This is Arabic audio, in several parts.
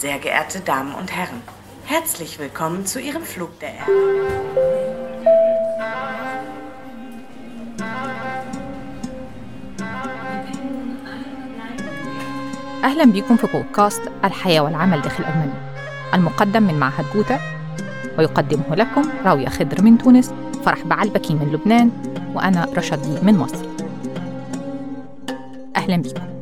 Sehr geehrte Damen und Herren, herzlich willkommen zu Ihrem Flug der Erde. أهلا بكم في بودكاست الحياة والعمل داخل ألمانيا المقدم من معهد جوتا ويقدمه لكم راوية خضر من تونس فرح بعلبكي من لبنان وأنا رشد دي من مصر أهلا بكم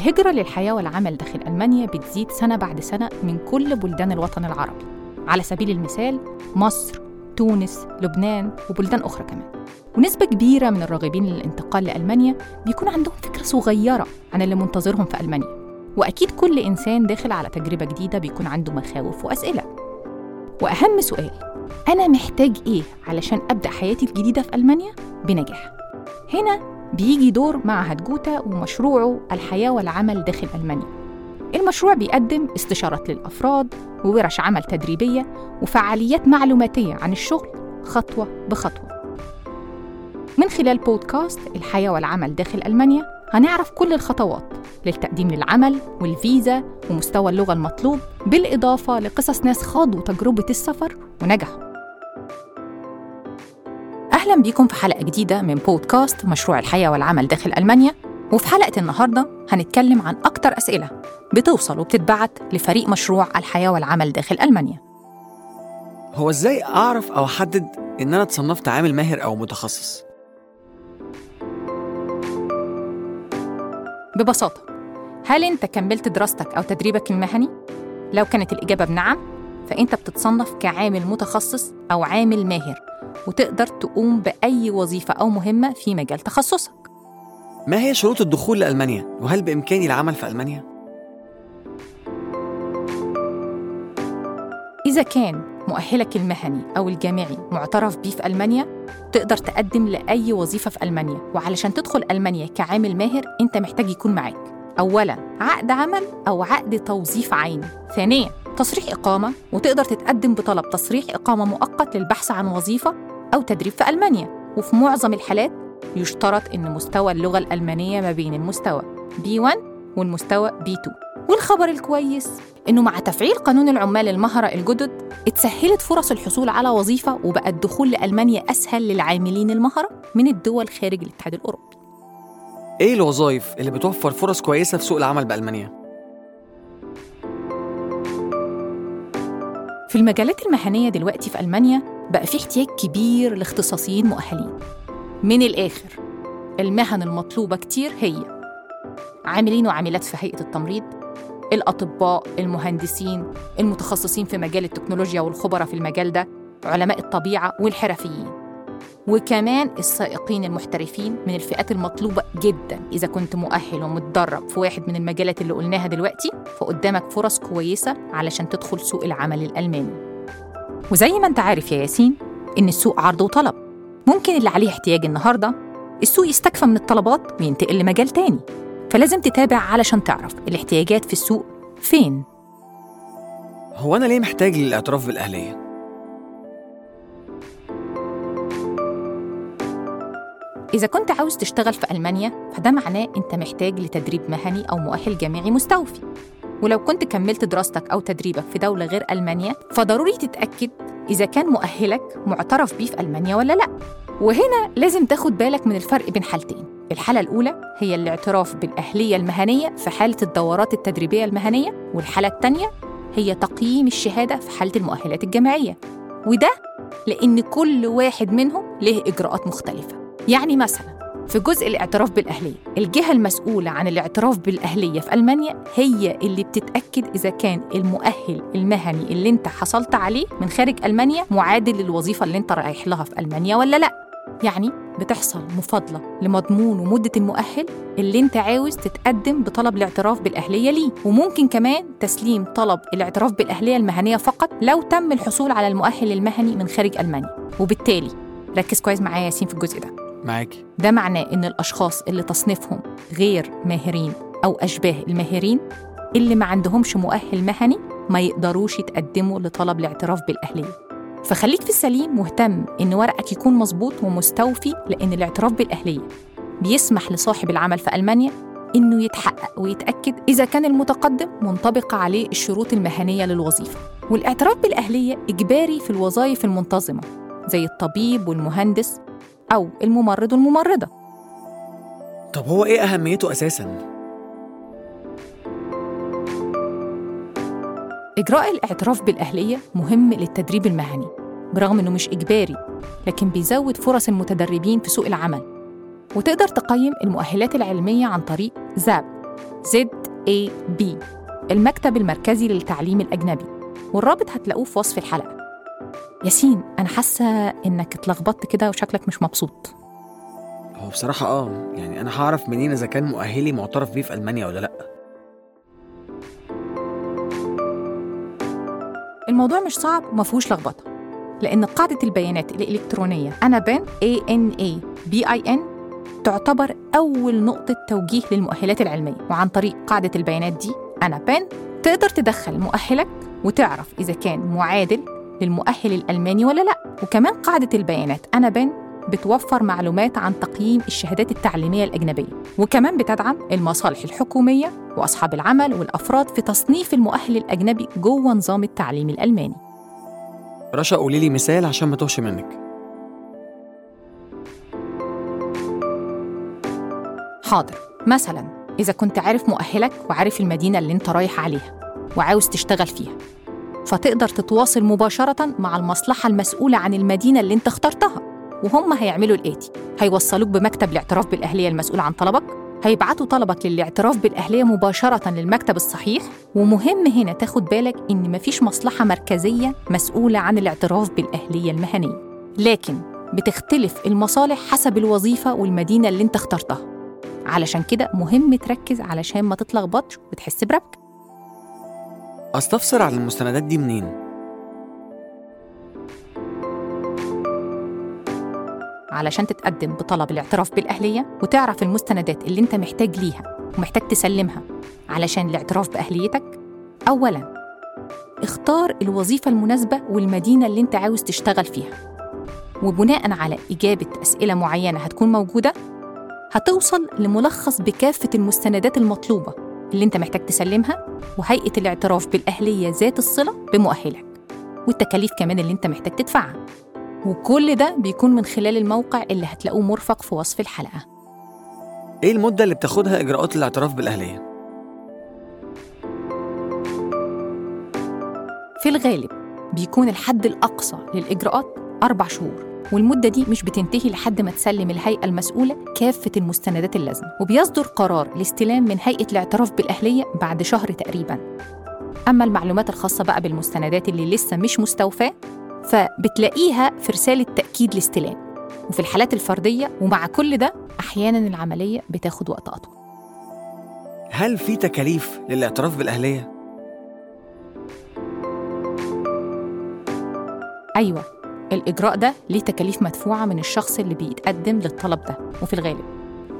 الهجرة للحياة والعمل داخل ألمانيا بتزيد سنة بعد سنة من كل بلدان الوطن العربي. على سبيل المثال مصر، تونس، لبنان وبلدان أخرى كمان. ونسبة كبيرة من الراغبين للانتقال لألمانيا بيكون عندهم فكرة صغيرة عن اللي منتظرهم في ألمانيا. وأكيد كل إنسان داخل على تجربة جديدة بيكون عنده مخاوف وأسئلة. وأهم سؤال أنا محتاج إيه علشان أبدأ حياتي الجديدة في ألمانيا؟ بنجاح. هنا بيجي دور معهد جوتا ومشروعه الحياة والعمل داخل ألمانيا. المشروع بيقدم استشارات للأفراد وورش عمل تدريبية وفعاليات معلوماتية عن الشغل خطوة بخطوة. من خلال بودكاست الحياة والعمل داخل ألمانيا هنعرف كل الخطوات للتقديم للعمل والفيزا ومستوى اللغة المطلوب بالإضافة لقصص ناس خاضوا تجربة السفر ونجحوا أهلا بيكم في حلقة جديدة من بودكاست مشروع الحياة والعمل داخل ألمانيا. وفي حلقة النهاردة هنتكلم عن أكتر أسئلة بتوصل وبتتبعت لفريق مشروع الحياة والعمل داخل ألمانيا. هو إزاي أعرف أو أحدد إن أنا اتصنفت عامل ماهر أو متخصص؟ ببساطة هل أنت كملت دراستك أو تدريبك المهني؟ لو كانت الإجابة بنعم فأنت بتتصنف كعامل متخصص أو عامل ماهر. وتقدر تقوم بأي وظيفة أو مهمة في مجال تخصصك. ما هي شروط الدخول لألمانيا؟ وهل بإمكاني العمل في ألمانيا؟ إذا كان مؤهلك المهني أو الجامعي معترف بيه في ألمانيا تقدر تقدم لأي وظيفة في ألمانيا. وعلشان تدخل ألمانيا كعامل ماهر أنت محتاج يكون معاك أولاً عقد عمل أو عقد توظيف عيني. ثانياً تصريح إقامة وتقدر تتقدم بطلب تصريح إقامة مؤقت للبحث عن وظيفة أو تدريب في ألمانيا. وفي معظم الحالات يشترط إن مستوى اللغة الألمانية ما بين المستوى B1 والمستوى B2 والخبر الكويس إنه مع تفعيل قانون العمال المهرة الجدد اتسهلت فرص الحصول على وظيفة وبقى الدخول لألمانيا أسهل للعاملين المهرة من الدول خارج الاتحاد الأوروبي. إيه الوظائف اللي بتوفر فرص كويسة في سوق العمل بألمانيا؟ في المجالات المهنية دلوقتي في ألمانيا بقى في احتياج كبير لاختصاصيين مؤهلين. من الآخر المهن المطلوبة كتير هي عاملين وعاملات في هيئة التمريض الأطباء المهندسين المتخصصين في مجال التكنولوجيا والخبراء في المجال ده علماء الطبيعة والحرفيين. وكمان السائقين المحترفين من الفئات المطلوبة جدا. إذا كنت مؤهل ومتدرب في واحد من المجالات اللي قلناها دلوقتي فقدامك فرص كويسة علشان تدخل سوق العمل الألماني. وزي ما أنت عارف يا ياسين إن السوق عرض وطلب. ممكن اللي عليه احتياج النهاردة السوق يستكفى من الطلبات وينتقل لمجال تاني. فلازم تتابع علشان تعرف الاحتياجات في السوق فين. هو أنا ليه محتاج للاعتراف بالأهلية؟ إذا كنت عاوز تشتغل في ألمانيا فده معناه أنت محتاج لتدريب مهني أو مؤهل جامعي مستوفي. ولو كنت كملت دراستك أو تدريبك في دولة غير ألمانيا فضروري تتأكد إذا كان مؤهلك معترف بيه في ألمانيا ولا لأ. وهنا لازم تاخد بالك من الفرق بين حالتين. الحالة الأولى هي الاعتراف بالأهلية المهنية في حالة الدورات التدريبية المهنية والحالة الثانية هي تقييم الشهادة في حالة المؤهلات الجامعية. وده لأن كل واحد منهم له إجراءات مختلفة. يعني مثلا في جزء الاعتراف بالأهلية الجهة المسؤولة عن الاعتراف بالأهلية في ألمانيا هي اللي بتتأكد إذا كان المؤهل المهني اللي أنت حصلت عليه من خارج ألمانيا معادل للوظيفة اللي أنت رايح لها في ألمانيا ولا لأ. يعني بتحصل مفاضلة لمضمون ومدة المؤهل اللي أنت عاوز تتقدم بطلب الاعتراف بالأهلية ليه. وممكن كمان تسليم طلب الاعتراف بالأهلية المهنية فقط لو تم الحصول على المؤهل المهني من خارج ألمانيا. وبالتالي ركز كويس معايا ياسين في الجزء ده. معاكي ده معناه إن الأشخاص اللي تصنيفهم غير ماهرين أو أشباه الماهرين اللي ما عندهمش مؤهل مهني ما يقدروش يتقدموا لطلب الاعتراف بالأهلية. فخليك في السليم مهتم إن ورقك يكون مظبوط ومستوفي لأن الاعتراف بالأهلية بيسمح لصاحب العمل في ألمانيا إنه يتحقق ويتأكد إذا كان المتقدم منطبق عليه الشروط المهنية للوظيفة. والاعتراف بالأهلية إجباري في الوظائف المنتظمة زي الطبيب والمهندس أو الممرض والممرضة. طب هو إيه أهميته أساساً؟ إجراء الاعتراف بالأهلية مهم للتدريب المهني برغم إنه مش إجباري لكن بيزود فرص المتدربين في سوق العمل. وتقدر تقيم المؤهلات العلمية عن طريق زاب ZAB المكتب المركزي للتعليم الأجنبي. والرابط هتلاقوه في وصف الحلقة. ياسين أنا حاسة إنك اتلخبطت كده وشكلك مش مبسوط. هو بصراحة آه يعني أنا هعرف منين إذا كان مؤهلي معترف بيه في ألمانيا ولا لأ. الموضوع مش صعب وما فيهوش لخبطة لأن قاعدة البيانات الإلكترونية أنا بين اي ان تعتبر أول نقطة توجيه للمؤهلات العلمية. وعن طريق قاعدة البيانات دي أنا بين تقدر تدخل مؤهلك وتعرف إذا كان معادل للمؤهل الألماني ولا لا. وكمان قاعدة البيانات. أنا بين بتوفر معلومات عن تقييم الشهادات التعليمية الأجنبية. وكمان بتدعم المصالح الحكومية وأصحاب العمل والأفراد في تصنيف المؤهل الأجنبي جوه نظام التعليم الألماني. رشا قولي لي مثال عشان ما توهش منك. حاضر. مثلا إذا كنت عارف مؤهلك وعارف المدينة اللي أنت رايح عليها وعاوز تشتغل فيها فتقدر تتواصل مباشرة مع المصلحة المسؤولة عن المدينة اللي انت اخترتها. وهم هيعملوا الآتي. هيوصلوك بمكتب الاعتراف بالأهلية المسؤول عن طلبك. هيبعتوا طلبك للاعتراف بالأهلية مباشرة للمكتب الصحيح. ومهم هنا تاخد بالك إن مفيش مصلحة مركزية مسؤولة عن الاعتراف بالأهلية المهنية. لكن بتختلف المصالح حسب الوظيفة والمدينة اللي انت اخترتها. علشان كده مهم تركز علشان ما تتلخبطش وتحس بربك أستفسر عن المستندات دي منين؟ علشان تتقدم بطلب الاعتراف بالأهلية وتعرف المستندات اللي انت محتاج ليها ومحتاج تسلمها علشان الاعتراف بأهليتك أولاً اختار الوظيفة المناسبة والمدينة اللي انت عاوز تشتغل فيها وبناء على إجابة أسئلة معينة هتكون موجودة هتوصل لملخص بكافة المستندات المطلوبة اللي انت محتاج تسلمها وهيئة الاعتراف بالأهلية ذات الصلة بمؤهلك والتكاليف كمان اللي انت محتاج تدفعها. وكل ده بيكون من خلال الموقع اللي هتلاقوه مرفق في وصف الحلقة. إيه المدة اللي بتاخدها إجراءات الاعتراف بالأهلية؟ في الغالب بيكون الحد الأقصى للإجراءات أربع شهور. والمدة دي مش بتنتهي لحد ما تسلم الهيئة المسؤولة كافة المستندات اللازمة وبيصدر قرار الاستلام من هيئة الاعتراف بالأهلية بعد شهر تقريباً. أما المعلومات الخاصة بقى بالمستندات اللي لسه مش مستوفاة فبتلاقيها في رسالة تأكيد الاستلام. وفي الحالات الفردية ومع كل ده أحياناً العملية بتاخد وقت أطول هل في تكاليف للاعتراف بالأهلية؟ أيوة. الإجراء ده ليه تكاليف مدفوعة من الشخص اللي بيتقدم للطلب ده وفي الغالب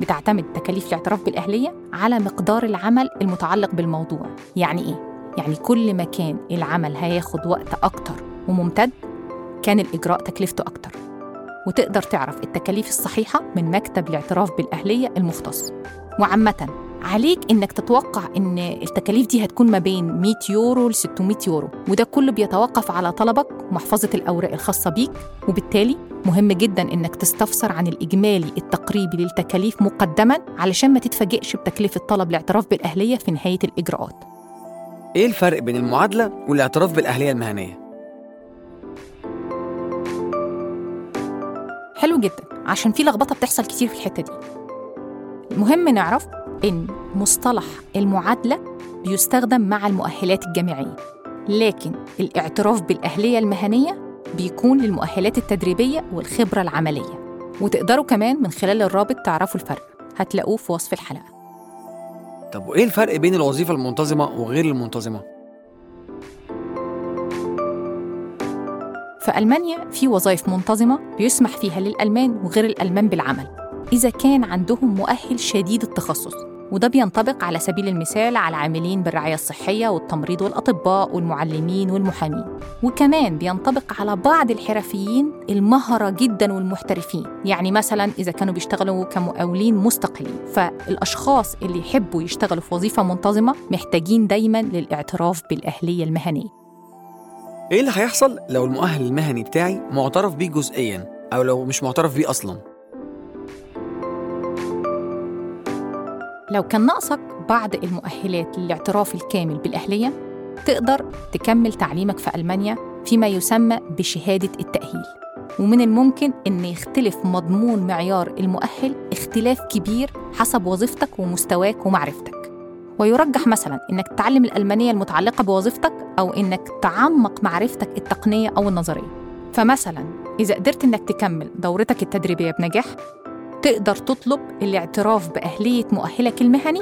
بتعتمد تكاليف الاعتراف بالأهلية على مقدار العمل المتعلق بالموضوع. يعني إيه؟ يعني كل ما كان العمل هياخد وقت أكتر وممتد كان الإجراء تكلفته أكتر. وتقدر تعرف التكاليف الصحيحة من مكتب الاعتراف بالأهلية المختص. وعامة عليك إنك تتوقع إن التكاليف دي هتكون ما بين 100 يورو ل 600 يورو. وده كله بيتوقف على طلبك ومحفظة الأوراق الخاصة بيك. وبالتالي مهم جدا إنك تستفسر عن الإجمالي التقريبي للتكاليف مقدما علشان ما تتفاجئش بتكلفة طلب الاعتراف بالأهلية في نهاية الإجراءات. إيه الفرق بين المعادلة والاعتراف بالأهلية المهنية؟ حلو جدا. عشان في لخبطة بتحصل كتير في الحتة دي. المهم نعرف إن مصطلح المعادلة بيستخدم مع المؤهلات الجامعية لكن الاعتراف بالأهلية المهنية بيكون للمؤهلات التدريبية والخبرة العملية. وتقدروا كمان من خلال الرابط تعرفوا الفرق. هتلاقوه في وصف الحلقة. طب وإيه الفرق بين الوظيفة المنتظمة وغير المنتظمة؟ في ألمانيا في وظائف منتظمة بيسمح فيها للألمان وغير الألمان بالعمل. إذا كان عندهم مؤهل شديد التخصص وده بينطبق على سبيل المثال على العاملين بالرعاية الصحية والتمريض والأطباء والمعلمين والمحامين. وكمان بينطبق على بعض الحرفيين المهرة جدا والمحترفين يعني مثلا إذا كانوا بيشتغلوا كمقاولين مستقلين. فالأشخاص اللي يحبوا يشتغلوا في وظيفة منتظمة محتاجين دايما للاعتراف بالأهلية المهنية. إيه اللي هيحصل لو المؤهل المهني بتاعي معترف بيه جزئيا أو لو مش معترف بيه أصلا؟ لو كان ناقصك بعض المؤهلات للاعتراف الكامل بالأهلية تقدر تكمل تعليمك في ألمانيا فيما يسمى بشهادة التأهيل. ومن الممكن أن يختلف مضمون معيار المؤهل اختلاف كبير حسب وظيفتك ومستواك ومعرفتك. ويرجح مثلا أنك تتعلم الألمانية المتعلقة بوظيفتك أو أنك تعمق معرفتك التقنية أو النظرية. فمثلا إذا قدرت أنك تكمل دورتك التدريبية بنجاح تقدر تطلب الاعتراف بأهلية مؤهلك المهني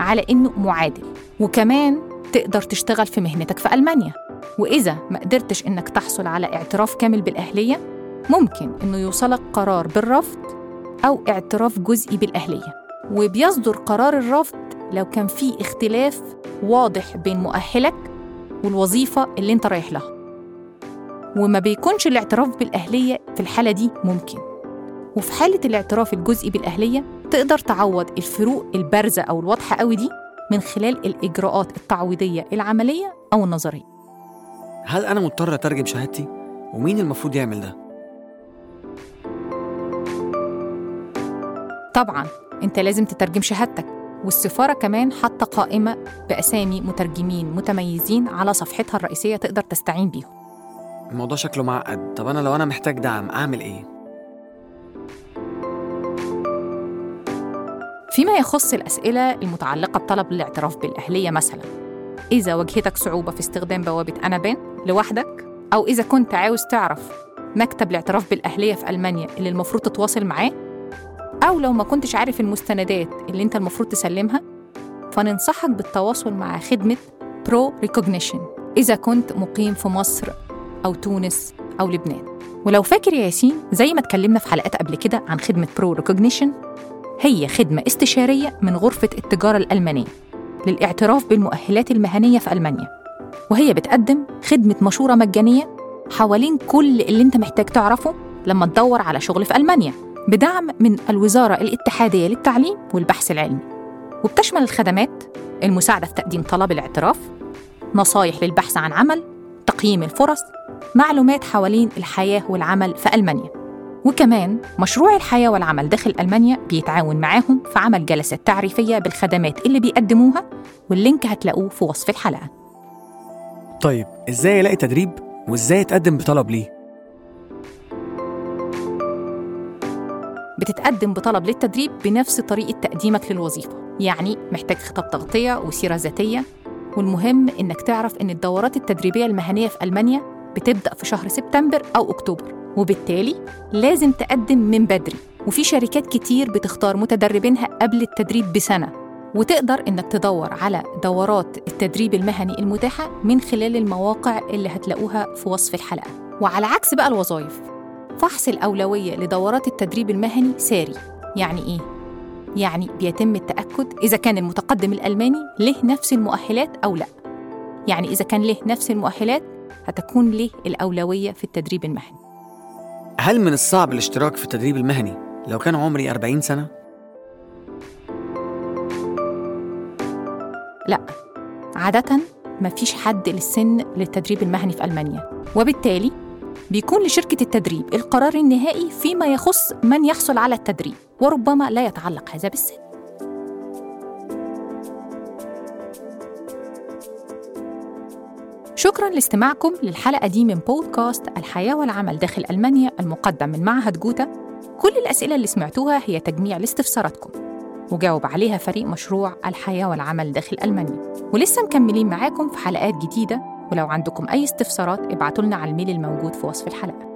على إنه معادل. وكمان تقدر تشتغل في مهنتك في ألمانيا. وإذا ما قدرتش إنك تحصل على اعتراف كامل بالأهلية ممكن إنه يوصلك قرار بالرفض أو اعتراف جزئي بالأهلية. وبيصدر قرار الرفض لو كان في اختلاف واضح بين مؤهلك والوظيفة اللي أنت رايح لها. وما بيكونش الاعتراف بالأهلية في الحالة دي ممكن. وفي حالة الاعتراف الجزئي بالأهلية تقدر تعوض الفروق البارزة أو الواضحة قوي دي من خلال الإجراءات التعويضية العملية أو النظرية. هل أنا مضطر أترجم شهادتي؟ ومين المفروض يعمل ده؟ طبعا أنت لازم تترجم شهادتك والسفارة كمان حاطة قائمة بأسامي مترجمين متميزين على صفحتها الرئيسية تقدر تستعين بيهم. الموضوع شكله معقد. طب أنا لو أنا محتاج دعم أعمل إيه؟ فيما يخص الأسئلة المتعلقة بطلب الاعتراف بالأهلية مثلا. إذا واجهتك صعوبة في استخدام بوابة anabin لوحدك أو إذا كنت عاوز تعرف مكتب الاعتراف بالأهلية في ألمانيا اللي المفروض تتواصل معاه أو لو ما كنتش عارف المستندات اللي أنت المفروض تسلمها فننصحك بالتواصل مع خدمة برو ريكوجنيشن إذا كنت مقيم في مصر أو تونس أو لبنان. ولو فاكر يا ياسين زي ما اتكلمنا في حلقات قبل كده عن خدمة برو ريكوجنيشن هي خدمة استشارية من غرفة التجارة الألمانية للاعتراف بالمؤهلات المهنية في ألمانيا. وهي بتقدم خدمة مشورة مجانية حوالين كل اللي انت محتاج تعرفه لما تدور على شغل في ألمانيا بدعم من الوزارة الاتحادية للتعليم والبحث العلمي. وبتشمل الخدمات المساعدة في تقديم طلب الاعتراف نصايح للبحث عن عمل تقييم الفرص معلومات حوالين الحياة والعمل في ألمانيا. وكمان مشروع الحياة والعمل داخل ألمانيا بيتعاون معاهم في عمل جلسات تعريفية بالخدمات اللي بيقدموها واللينك هتلاقوه في وصف الحلقة. طيب إزاي ألاقي تدريب؟ وإزاي أتقدم بطلب ليه؟ بتتقدم بطلب للتدريب بنفس طريقة تقديمك للوظيفة يعني محتاج خطاب تغطية وسيرة ذاتية. والمهم إنك تعرف إن الدورات التدريبية المهنية في ألمانيا بتبدأ في شهر سبتمبر أو أكتوبر. وبالتالي لازم تقدم من بدري. وفي شركات كتير بتختار متدربينها قبل التدريب بسنة. وتقدر إنك تدور على دورات التدريب المهني المتاحة من خلال المواقع اللي هتلاقوها في وصف الحلقة. وعلى عكس بقى الوظائف فحص الأولوية لدورات التدريب المهني ساري. يعني إيه؟ يعني بيتم التأكد إذا كان المتقدم الألماني له نفس المؤهلات أو لأ. يعني إذا كان له نفس المؤهلات هتكون له الأولوية في التدريب المهني. هل من الصعب الاشتراك في التدريب المهني لو كان عمري 40 سنة؟ لا عادة مفيش حد للسن للتدريب المهني في ألمانيا وبالتالي بيكون لشركة التدريب القرار النهائي فيما يخص من يحصل على التدريب وربما لا يتعلق هذا بالسن شكرا لاستماعكم للحلقة دي من بودكاست الحياة والعمل داخل ألمانيا المقدم من معهد جوتا. كل الأسئلة اللي سمعتوها هي تجميع لاستفساراتكم. وجاوب عليها فريق مشروع الحياة والعمل داخل ألمانيا. ولسه مكملين معاكم في حلقات جديدة. ولو عندكم أي استفسارات ابعتوا لنا على الميل الموجود في وصف الحلقة.